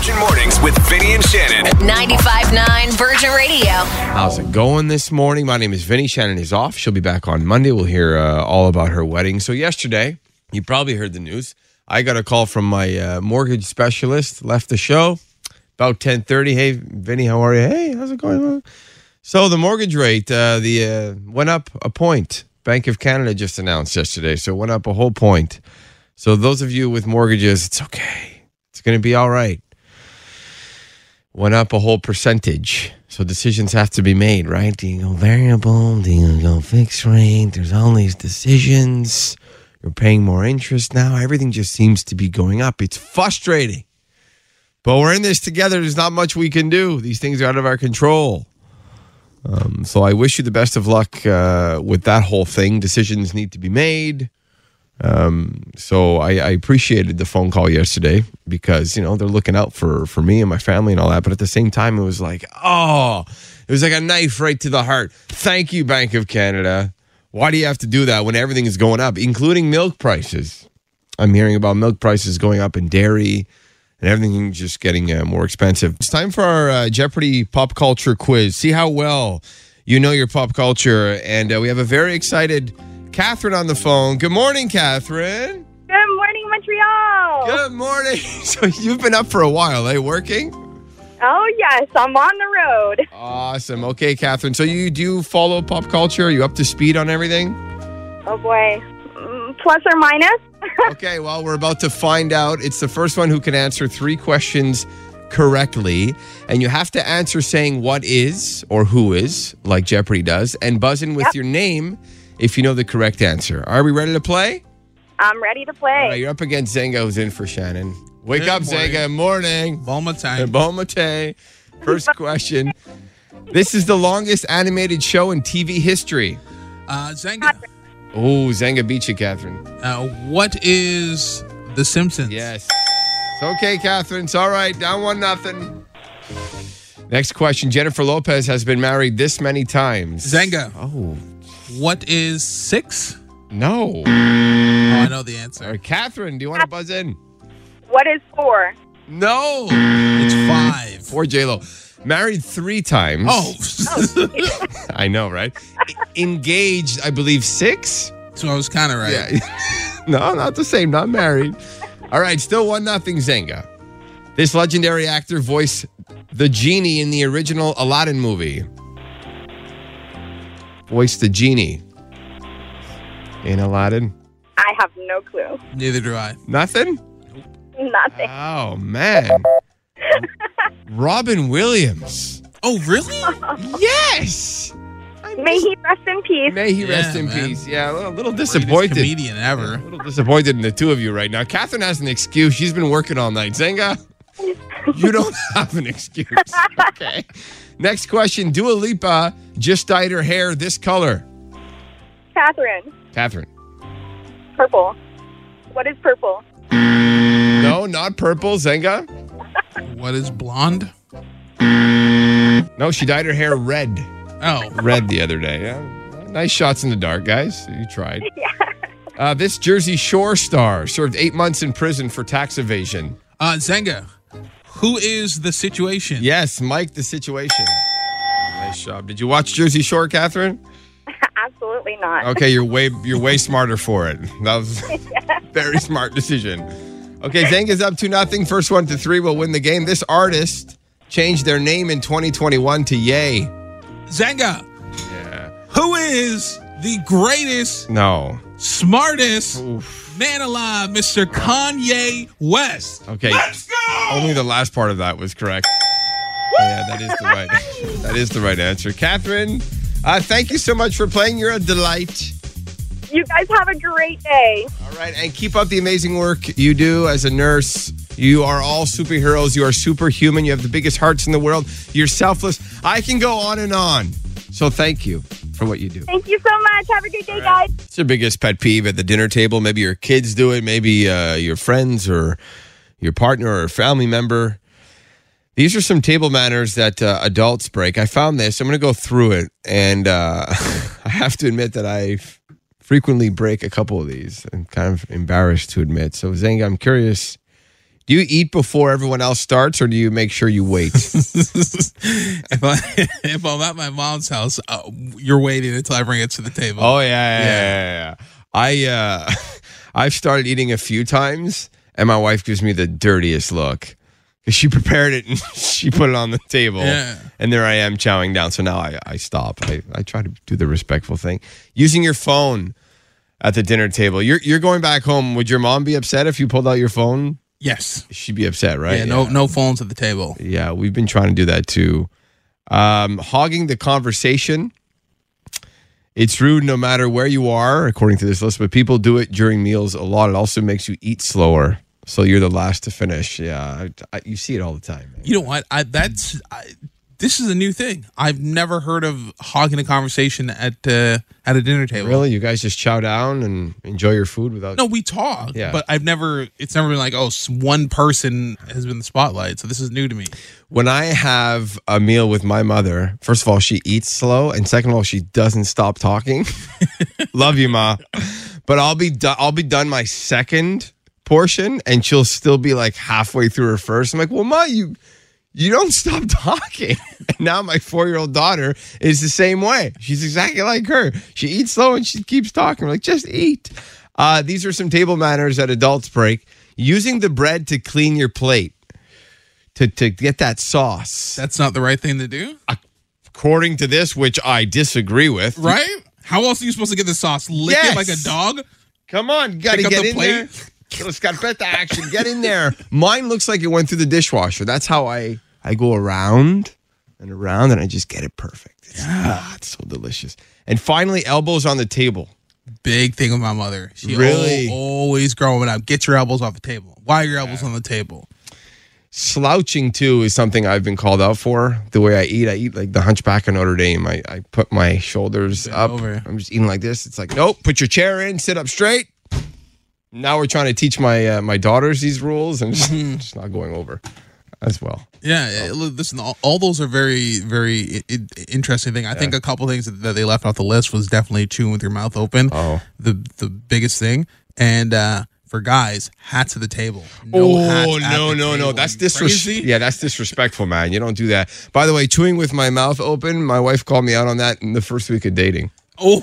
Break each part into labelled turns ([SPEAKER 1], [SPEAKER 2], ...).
[SPEAKER 1] Virgin Mornings with Vinny and Shannon.
[SPEAKER 2] 95.9 Virgin Radio.
[SPEAKER 3] How's it going this morning? My name is Vinny. Shannon is off. She'll be back on Monday. We'll hear uh, all about her wedding. So yesterday, you probably heard the news. I got a call from my uh, mortgage specialist. Left the show about ten thirty. Hey, Vinny, how are you? Hey, how's it going? So the mortgage rate, uh, the uh, went up a point. Bank of Canada just announced yesterday, so it went up a whole point. So those of you with mortgages, it's okay. It's going to be all right went up a whole percentage. So decisions have to be made, right? Do you go variable? Do you go fixed rate? There's all these decisions. You're paying more interest now. Everything just seems to be going up. It's frustrating. But we're in this together. There's not much we can do. These things are out of our control. Um, so I wish you the best of luck uh, with that whole thing. Decisions need to be made. Um, so I, I appreciated the phone call yesterday because you know they're looking out for for me and my family and all that. But at the same time, it was like, oh, it was like a knife right to the heart. Thank you, Bank of Canada. Why do you have to do that when everything is going up, including milk prices? I'm hearing about milk prices going up in dairy and everything just getting uh, more expensive. It's time for our uh, Jeopardy pop culture quiz. See how well you know your pop culture. And uh, we have a very excited Catherine on the phone. Good morning, Catherine.
[SPEAKER 4] Good morning, Montreal.
[SPEAKER 3] Good morning. So you've been up for a while, eh? Working?
[SPEAKER 4] Oh yes, I'm on the road.
[SPEAKER 3] Awesome. Okay, Catherine. So you do follow pop culture? Are you up to speed on everything?
[SPEAKER 4] Oh boy, Mm, plus or minus.
[SPEAKER 3] okay, well, we're about to find out. It's the first one who can answer three questions correctly. And you have to answer saying what is or who is, like Jeopardy does, and buzz in with
[SPEAKER 4] Yep.
[SPEAKER 3] your name if you know the correct answer. Are we ready to play?
[SPEAKER 4] I'm ready to
[SPEAKER 3] All right,
[SPEAKER 4] play.
[SPEAKER 3] you're up against Zenga, who's in for Shannon. Wake
[SPEAKER 5] Good
[SPEAKER 3] up,
[SPEAKER 5] morning.
[SPEAKER 3] Zenga. Morning.
[SPEAKER 5] Bulma time.
[SPEAKER 3] Bon mate. First question. This is the longest animated show in TV history.
[SPEAKER 5] Uh, Zenga,
[SPEAKER 3] Oh, Zenga beat you, Catherine.
[SPEAKER 5] uh, what is The Simpsons?
[SPEAKER 3] Yes. It's okay, Catherine. It's all right. Down one nothing. Next question. Jennifer Lopez has been married this many times.
[SPEAKER 5] Zenga,
[SPEAKER 3] Oh,
[SPEAKER 5] what is six?
[SPEAKER 3] no.
[SPEAKER 5] Oh, I know the answer.
[SPEAKER 3] right, Catherine, do you want to buzz in?
[SPEAKER 4] What is four?
[SPEAKER 3] No.
[SPEAKER 5] It's five.
[SPEAKER 3] Four J-Lo. Married three times.
[SPEAKER 5] Oh,
[SPEAKER 3] I know, right? Engaged, I believe, six?
[SPEAKER 5] so I was kind of right.
[SPEAKER 3] Yeah. no, not the same. Not married. All right, still one nothing Zenga. This legendary actor voiced the genie in the original Aladdin movie. Voiced the genie in Aladdin.
[SPEAKER 4] I have no clue.
[SPEAKER 5] Neither do I.
[SPEAKER 3] Nothing.
[SPEAKER 4] Nothing.
[SPEAKER 3] Oh man. Robin Williams.
[SPEAKER 5] Oh, really?
[SPEAKER 3] Yes. I
[SPEAKER 4] May he rest in peace.
[SPEAKER 3] May he rest
[SPEAKER 5] Yeah,
[SPEAKER 3] in
[SPEAKER 5] man.
[SPEAKER 3] peace. Yeah, a little, a little
[SPEAKER 5] Greatest
[SPEAKER 3] disappointed.
[SPEAKER 5] comedian ever.
[SPEAKER 3] A little disappointed in the two of you right now. Catherine has an excuse. She's been working all night. Zenga, you don't have an excuse. Okay. Next question. Dua Lipa just dyed her hair this color.
[SPEAKER 4] Catherine.
[SPEAKER 3] Catherine.
[SPEAKER 4] Purple. What is purple?
[SPEAKER 3] No, not purple. Zenga.
[SPEAKER 5] What is blonde?
[SPEAKER 3] No, she dyed her hair red.
[SPEAKER 5] Oh,
[SPEAKER 3] Red the other day. Yeah. Nice shots in the dark, guys. You tried. Uh, this Jersey Shore star served eight months in prison for tax evasion.
[SPEAKER 5] uh, Zenga, who is the situation?
[SPEAKER 3] Yes, Mike, the situation. Nice job. Did you watch Jersey Shore, Catherine?
[SPEAKER 4] Absolutely not.
[SPEAKER 3] Okay, you're way you're way smarter for it. That was a very smart decision. Okay, Zenga's up to nothing. First one to three will win the game. This artist changed their name in 2021 to Ye.
[SPEAKER 5] Zenga,
[SPEAKER 3] Yeah.
[SPEAKER 5] who is the greatest,
[SPEAKER 3] No.
[SPEAKER 5] Smartest
[SPEAKER 3] Oof.
[SPEAKER 5] man alive, Mr. Kanye West?
[SPEAKER 3] Okay. Only the last part of that was correct. Yeah, that is the right. that is the right answer. Catherine, uh, thank you so much for playing. You're a delight.
[SPEAKER 4] You guys have a great day.
[SPEAKER 3] All right, and keep up the amazing work you do as a nurse. You are all superheroes. You are superhuman. You have the biggest hearts in the world. You're selfless. I can go on and on. So thank you for what you do.
[SPEAKER 4] Thank you so much. Have a good day, guys.
[SPEAKER 3] What's your biggest pet peeve at the dinner table? Maybe your kids do it. Maybe uh, your friends or your partner or family member. These are some table manners that uh, adults break. I found this. I'm going to go through it, and uh, I have to admit that I f- frequently break a couple of these. I'm kind of embarrassed to admit. So, Zanga, I'm curious. Do you eat before everyone else starts, or do you make sure you wait?
[SPEAKER 5] if I if I'm at my mom's house, uh, you're waiting until I bring it to the table.
[SPEAKER 3] Oh yeah, yeah, yeah. yeah, yeah. I uh, I've started eating a few times, and my wife gives me the dirtiest look because she prepared it and she put it on the table,
[SPEAKER 5] Yeah.
[SPEAKER 3] and there I am chowing down. So now I I stop. I I try to do the respectful thing. Using your phone at the dinner table. You're you're going back home. Would your mom be upset if you pulled out your phone?
[SPEAKER 5] Yes.
[SPEAKER 3] She'd be upset, right?
[SPEAKER 5] Yeah, no no phones at the table.
[SPEAKER 3] Yeah, we've been trying to do that too. Um, hogging the conversation. It's rude no matter where you are, according to this list, but people do it during meals a lot. It also makes you eat slower. So you're the last to finish. Yeah, I, I, you see it all the time. man.
[SPEAKER 5] You know what? I that's I, this is a new thing. I've never heard of hogging a conversation at uh, at a dinner table.
[SPEAKER 3] Really? You guys just chow down and enjoy your food without.
[SPEAKER 5] No, we talk,
[SPEAKER 3] Yeah.
[SPEAKER 5] but I've never. It's never been like, oh, one person has been the spotlight. So this is new to me.
[SPEAKER 3] When I have a meal with my mother, first of all, she eats slow, and second of all, she doesn't stop talking. Love you, ma. But I'll be done. I'll be done my second portion, and she'll still be like halfway through her first. I'm like, well, ma, you you don't stop talking. And now my four year old daughter is the same way. She's exactly like her. She eats slow and she keeps talking. We're like, just eat. Uh, these are some table manners that adults break. Using the bread to clean your plate. To, to get that sauce.
[SPEAKER 5] That's not the right thing to do,
[SPEAKER 3] according to this, which I disagree with.
[SPEAKER 5] right? How else are you supposed to get the sauce? Lick
[SPEAKER 3] Yes.
[SPEAKER 5] it like a dog?
[SPEAKER 3] Come on, got to
[SPEAKER 5] Pick up
[SPEAKER 3] get
[SPEAKER 5] the
[SPEAKER 3] in
[SPEAKER 5] plate.
[SPEAKER 3] there. Better action. Get in there. Mine looks like it went through the dishwasher. That's how I I go around and around, and I just get it perfect. It's, ah, it's so delicious. And finally, elbows on the table.
[SPEAKER 5] Big thing with my mother. She
[SPEAKER 3] Really?
[SPEAKER 5] al- always growing up. Get your elbows off the table. Why are your elbows on the table?
[SPEAKER 3] Slouching too is something I've been called out for. The way I eat, I eat like the Hunchback of Notre Dame. I, I put my shoulders up.
[SPEAKER 5] over.
[SPEAKER 3] I'm just eating like this. It's like, nope. Put your chair in. Sit up straight. Now we're trying to teach my uh, my daughters these rules, and just, just not going over as well.
[SPEAKER 5] Yeah, yeah, look, listen, all, all those are very, very i- interesting thing. I think a couple things that, they left off the list was definitely chewing with your mouth open.
[SPEAKER 3] Oh.
[SPEAKER 5] the the biggest thing, and uh, for guys, hats at the table. No
[SPEAKER 3] oh no no no! That's disrespectful. Yeah, that's disrespectful, man. You don't do that. By the way, chewing with my mouth open. My wife called me out on that in the first week of dating.
[SPEAKER 5] Oh,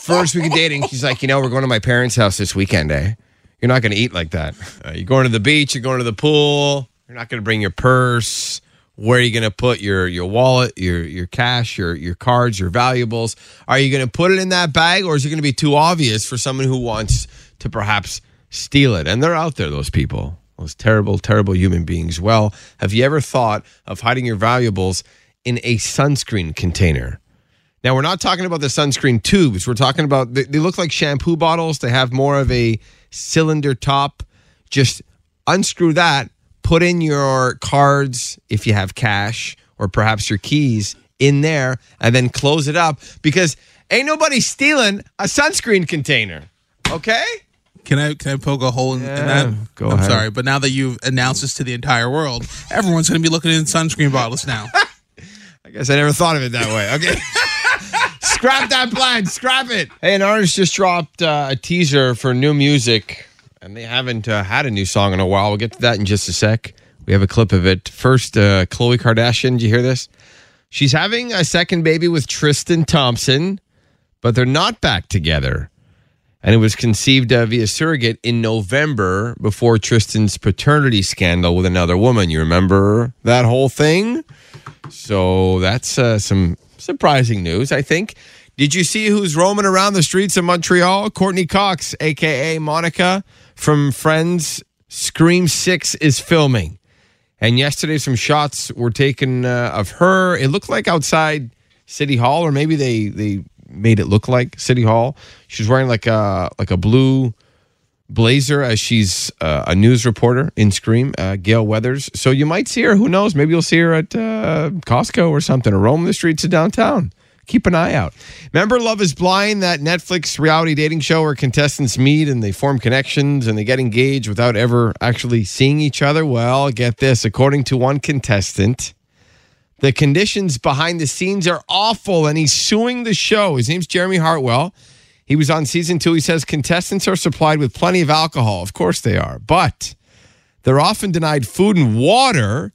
[SPEAKER 3] First week of dating, she's like, you know, we're going to my parents' house this weekend, eh? You're not going to eat like that. Uh, you're going to the beach. You're going to the pool. You're not going to bring your purse. Where are you going to put your your wallet, your your cash, your your cards, your valuables? Are you going to put it in that bag, or is it going to be too obvious for someone who wants to perhaps steal it? And they're out there, those people, those terrible, terrible human beings. Well, have you ever thought of hiding your valuables in a sunscreen container? Now we're not talking about the sunscreen tubes. We're talking about they, they look like shampoo bottles. They have more of a cylinder top. Just unscrew that. Put in your cards if you have cash or perhaps your keys in there, and then close it up because ain't nobody stealing a sunscreen container. Okay.
[SPEAKER 5] can I can I poke a hole in, in that?
[SPEAKER 3] go
[SPEAKER 5] I'm
[SPEAKER 3] ahead.
[SPEAKER 5] sorry, but now that you've announced this to the entire world, everyone's going to be looking in sunscreen bottles now.
[SPEAKER 3] I guess I never thought of it that way. Okay. Scrap that plan. Scrap it. Hey, an artist just dropped uh, a teaser for new music, and they haven't uh, had a new song in a while. We'll get to that in just a sec. We have a clip of it. First, uh, Khloe Kardashian. Did you hear this? She's having a second baby with Tristan Thompson, but they're not back together. And it was conceived uh, via surrogate in November before Tristan's paternity scandal with another woman. You remember that whole thing? So that's uh, some surprising news, I think. Did you see who's roaming around the streets of Montreal? Courteney Cox, aka Monica from Friends. Scream Six is filming, and yesterday some shots were taken uh, of her. It looked like outside City Hall, or maybe they they made it look like City Hall. She's wearing like a like a blue blazer as she's uh, a news reporter in Scream, uh, Gale Weathers. So you might see her. Who knows? Maybe you'll see her at uh, Costco or something, or roam the streets of downtown. Keep an eye out. Remember Love is Blind, that Netflix reality dating show where contestants meet and they form connections and they get engaged without ever actually seeing each other? Well, get this. According to one contestant, the conditions behind the scenes are awful and he's suing the show. His name's Jeremy Hartwell. He was on season two. He says contestants are supplied with plenty of alcohol. Of course they are. But They're often denied food and water,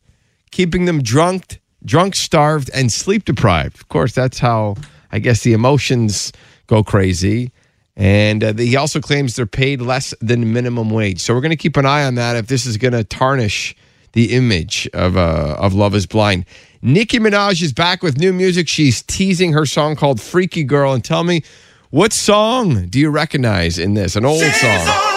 [SPEAKER 3] keeping them drunk, drunk, starved, and sleep deprived. Of course, that's how I guess the emotions go crazy. And uh, he also claims they're paid less than minimum wage. So we're going to keep an eye on that if this is going to tarnish the image of uh, of Love Is Blind. Nicki Minaj is back with new music. She's teasing her song called "Freaky Girl." And tell me, what song do you recognize in this? An old song.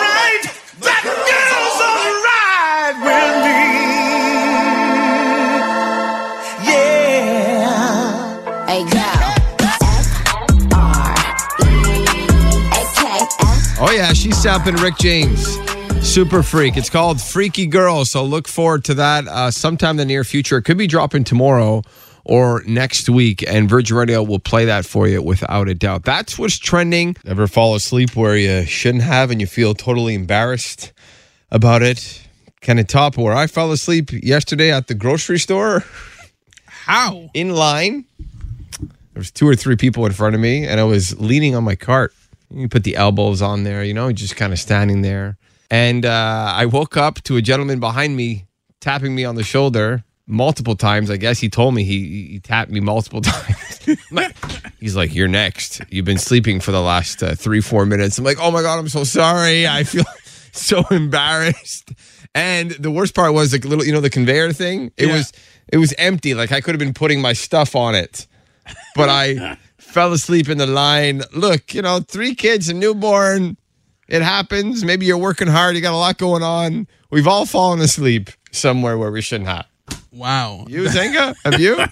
[SPEAKER 6] Hey, girl. F R E A K F.
[SPEAKER 3] Oh yeah, she's sampling Rick James. Super Freak. It's called Freaky Girl. So look forward to that uh, sometime in the near future. It could be dropping tomorrow or next week, and Virgin Radio will play that for you without a doubt. That's what's trending. Ever fall asleep where you shouldn't have and you feel totally embarrassed about it? Kind of top where I fell asleep yesterday at the grocery store
[SPEAKER 5] How?
[SPEAKER 3] in line. There was two or three people in front of me, and I was leaning on my cart. You put the elbows on there, you know, just kind of standing there. And uh, I woke up to a gentleman behind me tapping me on the shoulder multiple times. I guess he told me he, he tapped me multiple times. Like- He's like, "You're next. You've been sleeping for the last uh, three, four minutes." I'm like, "Oh my god, I'm so sorry. I feel so embarrassed." And the worst part was like little, you know, the conveyor thing. It
[SPEAKER 5] Yeah.
[SPEAKER 3] was it was empty. Like I could have been putting my stuff on it, but I fell asleep in the line. Look, you know, three kids, a newborn. It happens. Maybe you're working hard. You got a lot going on. We've all fallen asleep somewhere where we shouldn't have.
[SPEAKER 5] Wow.
[SPEAKER 3] You, Zenga? Have you?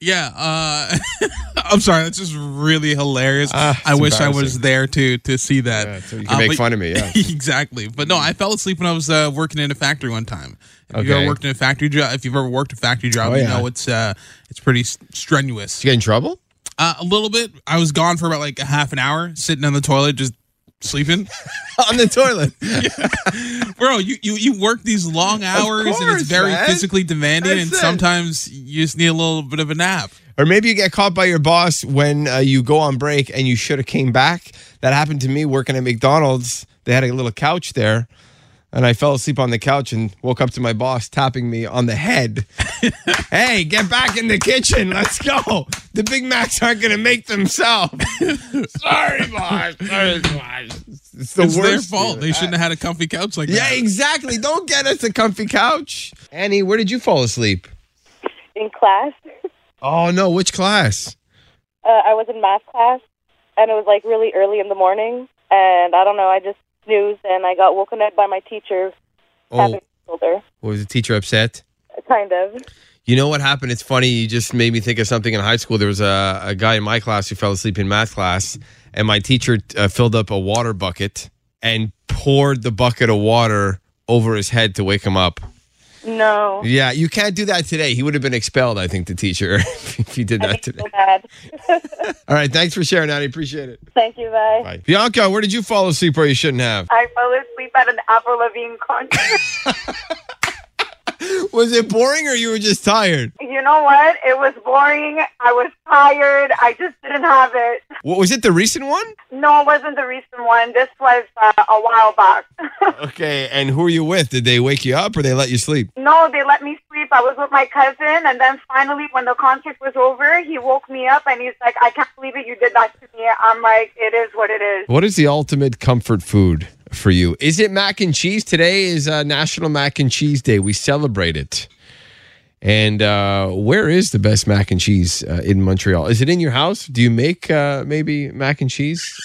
[SPEAKER 5] Yeah. Uh, I'm sorry. That's just really hilarious.
[SPEAKER 3] Ah,
[SPEAKER 5] I wish I was there to to see that.
[SPEAKER 3] Yeah, so you can
[SPEAKER 5] Uh,
[SPEAKER 3] make
[SPEAKER 5] but-
[SPEAKER 3] fun of me. Yeah.
[SPEAKER 5] exactly. But no, I fell asleep when I was uh, working in a factory one time. If you've ever worked in a factory job, if you've ever worked a factory job,
[SPEAKER 3] Oh,
[SPEAKER 5] you
[SPEAKER 3] yeah.
[SPEAKER 5] know it's uh, it's pretty strenuous.
[SPEAKER 3] Did you get in trouble?
[SPEAKER 5] Uh, a little bit. I was gone for about like a half an hour, sitting on the toilet, just sleeping.
[SPEAKER 3] On the toilet.
[SPEAKER 5] Bro, you, you you work these long hours and it's very
[SPEAKER 3] man.
[SPEAKER 5] physically demanding,
[SPEAKER 3] That's
[SPEAKER 5] and
[SPEAKER 3] it.
[SPEAKER 5] sometimes you just need a little bit of a nap.
[SPEAKER 3] Or maybe you get caught by your boss when uh, you go on break and you should have came back. That happened to me working at McDonald's. They had a little couch there, and I fell asleep on the couch and woke up to my boss tapping me on the head. hey, get back in the kitchen. Let's go. The Big Macs aren't going to make themselves. Sorry, boss. Sorry, boss. It's the
[SPEAKER 5] It's their fault.
[SPEAKER 3] feeling.
[SPEAKER 5] They shouldn't have had a comfy couch like
[SPEAKER 3] Yeah,
[SPEAKER 5] that.
[SPEAKER 3] Yeah, exactly. Don't get us a comfy couch. Annie, where did you fall asleep?
[SPEAKER 4] In class,
[SPEAKER 3] Oh, no. Which class?
[SPEAKER 4] uh, I was in math class, and it was like really early in the morning, and I don't know, I just snoozed, and I got woken up by my teacher tapping
[SPEAKER 3] Oh,
[SPEAKER 4] my shoulder.
[SPEAKER 3] was the teacher upset?
[SPEAKER 4] Kind of.
[SPEAKER 3] You know what happened? It's funny. You just made me think of something in high school. There was a, a guy in my class who fell asleep in math class, and my teacher uh, filled up a water bucket and poured the bucket of water over his head to wake him up.
[SPEAKER 4] No.
[SPEAKER 3] Yeah, you can't do that today. He would have been expelled, I think, the teacher, if he did that today.
[SPEAKER 4] so bad.
[SPEAKER 3] All right, thanks for sharing, Annie. Appreciate it.
[SPEAKER 4] Thank you, bye.
[SPEAKER 3] Bye. Bianca, where did you fall asleep where you shouldn't have?
[SPEAKER 4] I fell asleep at an Avril Lavigne concert.
[SPEAKER 3] Was it boring or you were just tired?
[SPEAKER 4] you know what? It was boring. I was tired. I just didn't have it.
[SPEAKER 3] What, was it the recent one?
[SPEAKER 4] No, it wasn't the recent one. This was uh, a while back.
[SPEAKER 3] Okay, and who were you with? Did they wake you up or they let you sleep?
[SPEAKER 4] no, they let me sleep. I was with my cousin, and then finally, when the concert was over, he woke me up and he's like, "I can't believe it. You did that to me." I'm like, "It is what it is."
[SPEAKER 3] What is the ultimate comfort food for you? Is it mac and cheese? Today is uh, National Mac and Cheese Day. We celebrate it. And uh, where is the best mac and cheese uh, in Montreal? Is it in your house? Do you make uh, maybe mac and cheese?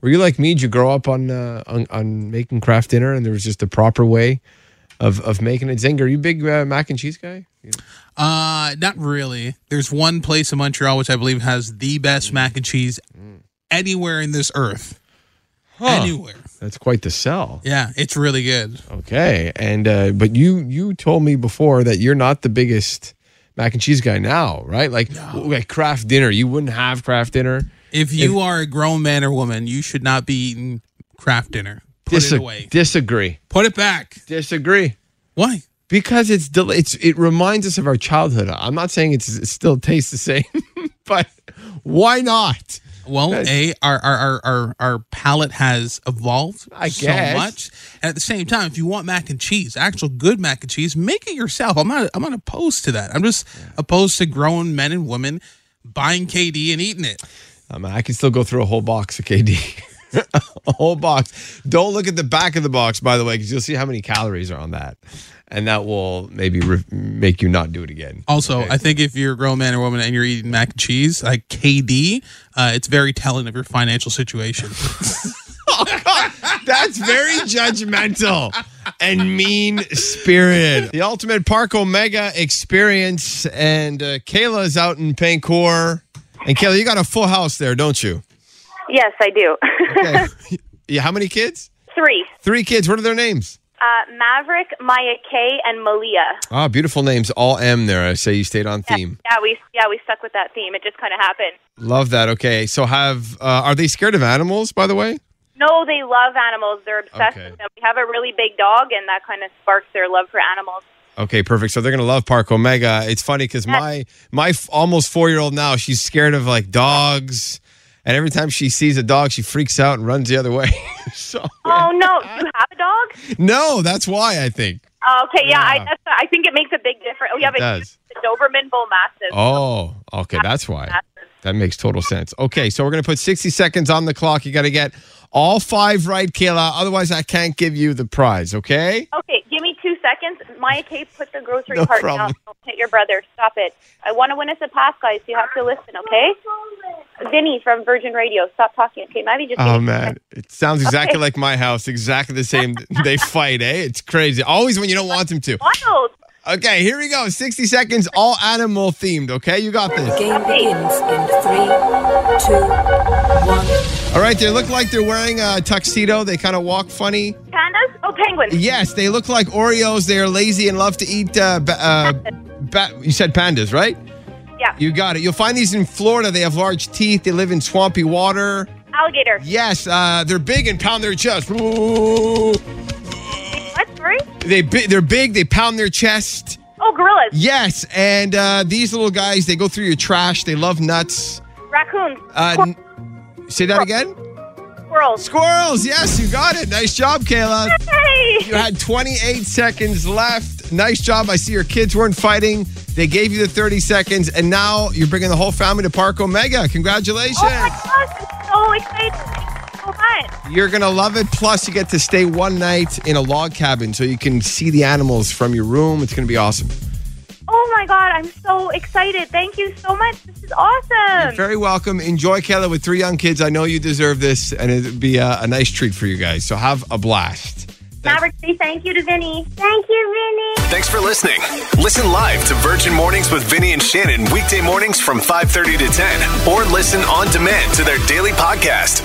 [SPEAKER 3] Were you like me? Did you grow up on, uh, on on making Kraft Dinner, and there was just a proper way of of making it? Zinger, are you a big uh, mac and cheese guy?
[SPEAKER 5] Uh, not really. There's one place in Montreal which I believe has the best mac and cheese anywhere in this earth. Anywhere.
[SPEAKER 3] That's quite the sell.
[SPEAKER 5] Yeah, it's really good.
[SPEAKER 3] Okay, and uh, but you you told me before that you're not the biggest mac and cheese guy now, right? Like like Kraft Dinner, you wouldn't have Kraft Dinner.
[SPEAKER 5] If you are a grown man or woman, you should not be eating Kraft Dinner. Put
[SPEAKER 3] Dis-
[SPEAKER 5] it away.
[SPEAKER 3] Disagree.
[SPEAKER 5] Put it back.
[SPEAKER 3] Disagree.
[SPEAKER 5] Why?
[SPEAKER 3] Because it's del- it's it reminds us of our childhood. I'm not saying it's, it still tastes the same, but why not?
[SPEAKER 5] Well, a our our our our, our palate has evolved
[SPEAKER 3] I
[SPEAKER 5] so
[SPEAKER 3] guess.
[SPEAKER 5] much, and at the same time, if you want mac and cheese, actual good mac and cheese, make it yourself. I'm not I'm not opposed to that. I'm just opposed to grown men and women buying KD and eating it.
[SPEAKER 3] I mean, I can still go through a whole box of KD. a whole box. Don't look at the back of the box, by the way, because you'll see how many calories are on that, and that will maybe re- make you not do it again.
[SPEAKER 5] Also,
[SPEAKER 3] Okay.
[SPEAKER 5] I think if you're a grown man or woman and you're eating mac and cheese, like KD, uh, it's very telling of your financial situation.
[SPEAKER 3] That's very judgmental and mean spirited. The ultimate Park Omega experience, and uh, Kayla is out in Pincourt. And Kayla, you got a full house there, don't you?
[SPEAKER 4] Yes, I do.
[SPEAKER 3] Okay. yeah. How many kids?
[SPEAKER 4] Three.
[SPEAKER 3] Three kids. What are their names?
[SPEAKER 4] Uh, Maverick, Maya K, and Malia.
[SPEAKER 3] Ah, beautiful names. All M there. I say you stayed on theme.
[SPEAKER 4] Yeah, we yeah we stuck with that theme. It just kind of happened.
[SPEAKER 3] Love that. Okay. So have uh, are they scared of animals? By the way.
[SPEAKER 4] No, they love animals. They're obsessed
[SPEAKER 3] Okay.
[SPEAKER 4] with them. We have a really big dog, and that kind of sparks their love for animals.
[SPEAKER 3] Okay, perfect. So they're gonna love Park Omega. It's funny because my my f- almost four year old now she's scared of like dogs, and every time she sees a dog, she freaks out and runs the other way. so
[SPEAKER 4] Oh no, you have a dog?
[SPEAKER 3] no, that's why I think.
[SPEAKER 4] Oh, okay, yeah, I
[SPEAKER 3] Yeah.
[SPEAKER 4] that's, I think it makes a big difference. Oh, we have
[SPEAKER 3] It
[SPEAKER 4] a
[SPEAKER 3] does.
[SPEAKER 4] Doberman Bull Mastiff.
[SPEAKER 3] Oh, okay, that's why. That makes total sense. Okay, so we're gonna put sixty seconds on the clock. You got to get all five right, Kayla. Otherwise, I can't give you the prize. Okay.
[SPEAKER 4] Okay, give me two seconds. Maya K, put the grocery
[SPEAKER 3] No
[SPEAKER 4] cart
[SPEAKER 3] problem.
[SPEAKER 4] down. Don't hit your brother. Stop it. I want to win us a pass, guys. You have to listen, okay? Vinny from Virgin Radio. Stop talking, okay? Maybe just.
[SPEAKER 3] Oh man, it sounds exactly
[SPEAKER 4] Okay.
[SPEAKER 3] like my house. Exactly the same. they fight, eh? It's crazy. Always when you don't want them to.
[SPEAKER 4] Wild.
[SPEAKER 3] Okay, here we go. 60 seconds, all animal themed. Okay, you got this.
[SPEAKER 6] Game begins in three, two, one.
[SPEAKER 3] All right, they look like they're wearing a tuxedo. They kind of walk funny.
[SPEAKER 4] Pandas? Oh, penguins.
[SPEAKER 3] Yes, they look like Oreos. They are lazy and love to eat. Uh, ba- uh, you said pandas, right?
[SPEAKER 4] Yeah.
[SPEAKER 3] You got it. You'll find these in Florida. They have large teeth. They live in swampy water.
[SPEAKER 4] Alligator.
[SPEAKER 3] Yes, uh, they're big and pound their chest. Ooh.
[SPEAKER 4] What? Sorry?
[SPEAKER 3] They bi- they're big. They pound their chest.
[SPEAKER 4] Oh, gorillas.
[SPEAKER 3] Yes, and uh, these little guys, they go through your trash. They love nuts.
[SPEAKER 4] Raccoons.
[SPEAKER 3] Uh, n- say that again.
[SPEAKER 4] Squirrels.
[SPEAKER 3] Squirrels. Yes, you got it. Nice job, Kayla.
[SPEAKER 4] Hey!
[SPEAKER 3] You had 28 seconds left. Nice job. I see your kids weren't fighting. They gave you the 30 seconds, and now you're bringing the whole family to Park Omega. Congratulations.
[SPEAKER 4] Oh my gosh, I'm so excited. Thank you so much.
[SPEAKER 3] You're going to love it. Plus, you get to stay one night in a log cabin so you can see the animals from your room. It's going to be awesome.
[SPEAKER 4] Oh my god, I'm so excited. Thank you so much. This is awesome.
[SPEAKER 3] You're Very welcome. Enjoy, Kayla, with three young kids. I know you deserve this, and it'd be a, a nice treat for you guys. So have a blast.
[SPEAKER 4] Maverick, say thank you to Vinny. Thank you, Vinny.
[SPEAKER 1] Thanks for listening. Listen live to Virgin Mornings with Vinny and Shannon weekday mornings from 5:30 to 10 or listen on demand to their daily podcast.